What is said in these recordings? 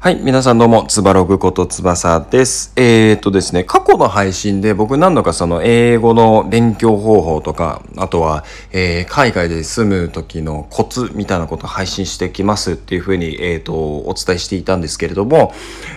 はい。皆さんどうも、つばログことつばさです。えー、っとですね、過去の配信で僕何度かその英語の勉強方法とか、あとは、えー、海外で住む時のコツみたいなことを配信してきますっていうふうに、えー、っと、お伝えしていたんですけれども、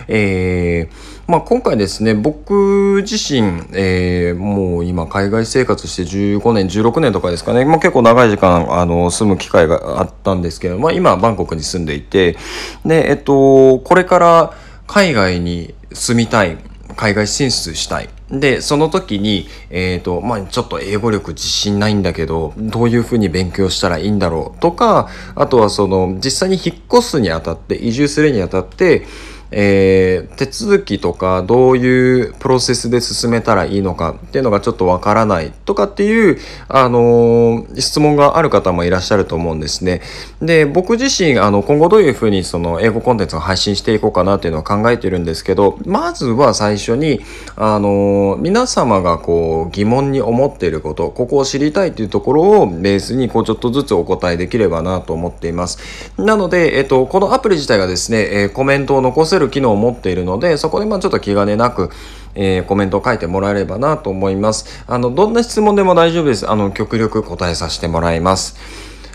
えー、まあ、今回ですね、僕自身、えー、もう今海外生活して15年、16年とかですかね、まあ、結構長い時間、あの、住む機会があったんですけど、まあ、今、バンコクに住んでいて、で、えっと、これから海外に住みたい、海外進出したい。で、その時に、えっ、ー、と、まあ、ちょっと英語力自信ないんだけど、どういうふうに勉強したらいいんだろうとか、あとはその、実際に引っ越すにあたって、移住するにあたって、えー、手続きとかどういうプロセスで進めたらいいのかっていうのがちょっとわからないとかっていう、あのー、質問がある方もいらっしゃると思うんですね。で、僕自身、あの、今後どういうふうにその英語コンテンツを配信していこうかなっていうのを考えてるんですけど、まずは最初に、あのー、皆様がこう疑問に思っていること、ここを知りたいというところをベースにこうちょっとずつお答えできればなと思っています。なので、えっと、このアプリ自体がですね、えコメントを残せるる機能を持っているので、そこでまあちょっと気兼ねなく、えー、コメントを書いてもらえればなと思います。あの、どんな質問でも大丈夫です。あの、極力答えさせてもらいます。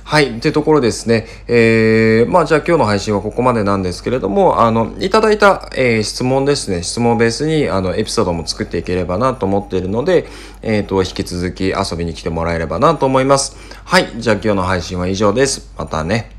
はい。というところですね。えー、まあじゃあ今日の配信はここまでなんですけれども、あの、いただいた、えー、質問ですね。質問をベースに、あの、エピソードも作っていければなと思っているので、えっ、ー、と、引き続き遊びに来てもらえればなと思います。はい。じゃあ今日の配信は以上です。またね。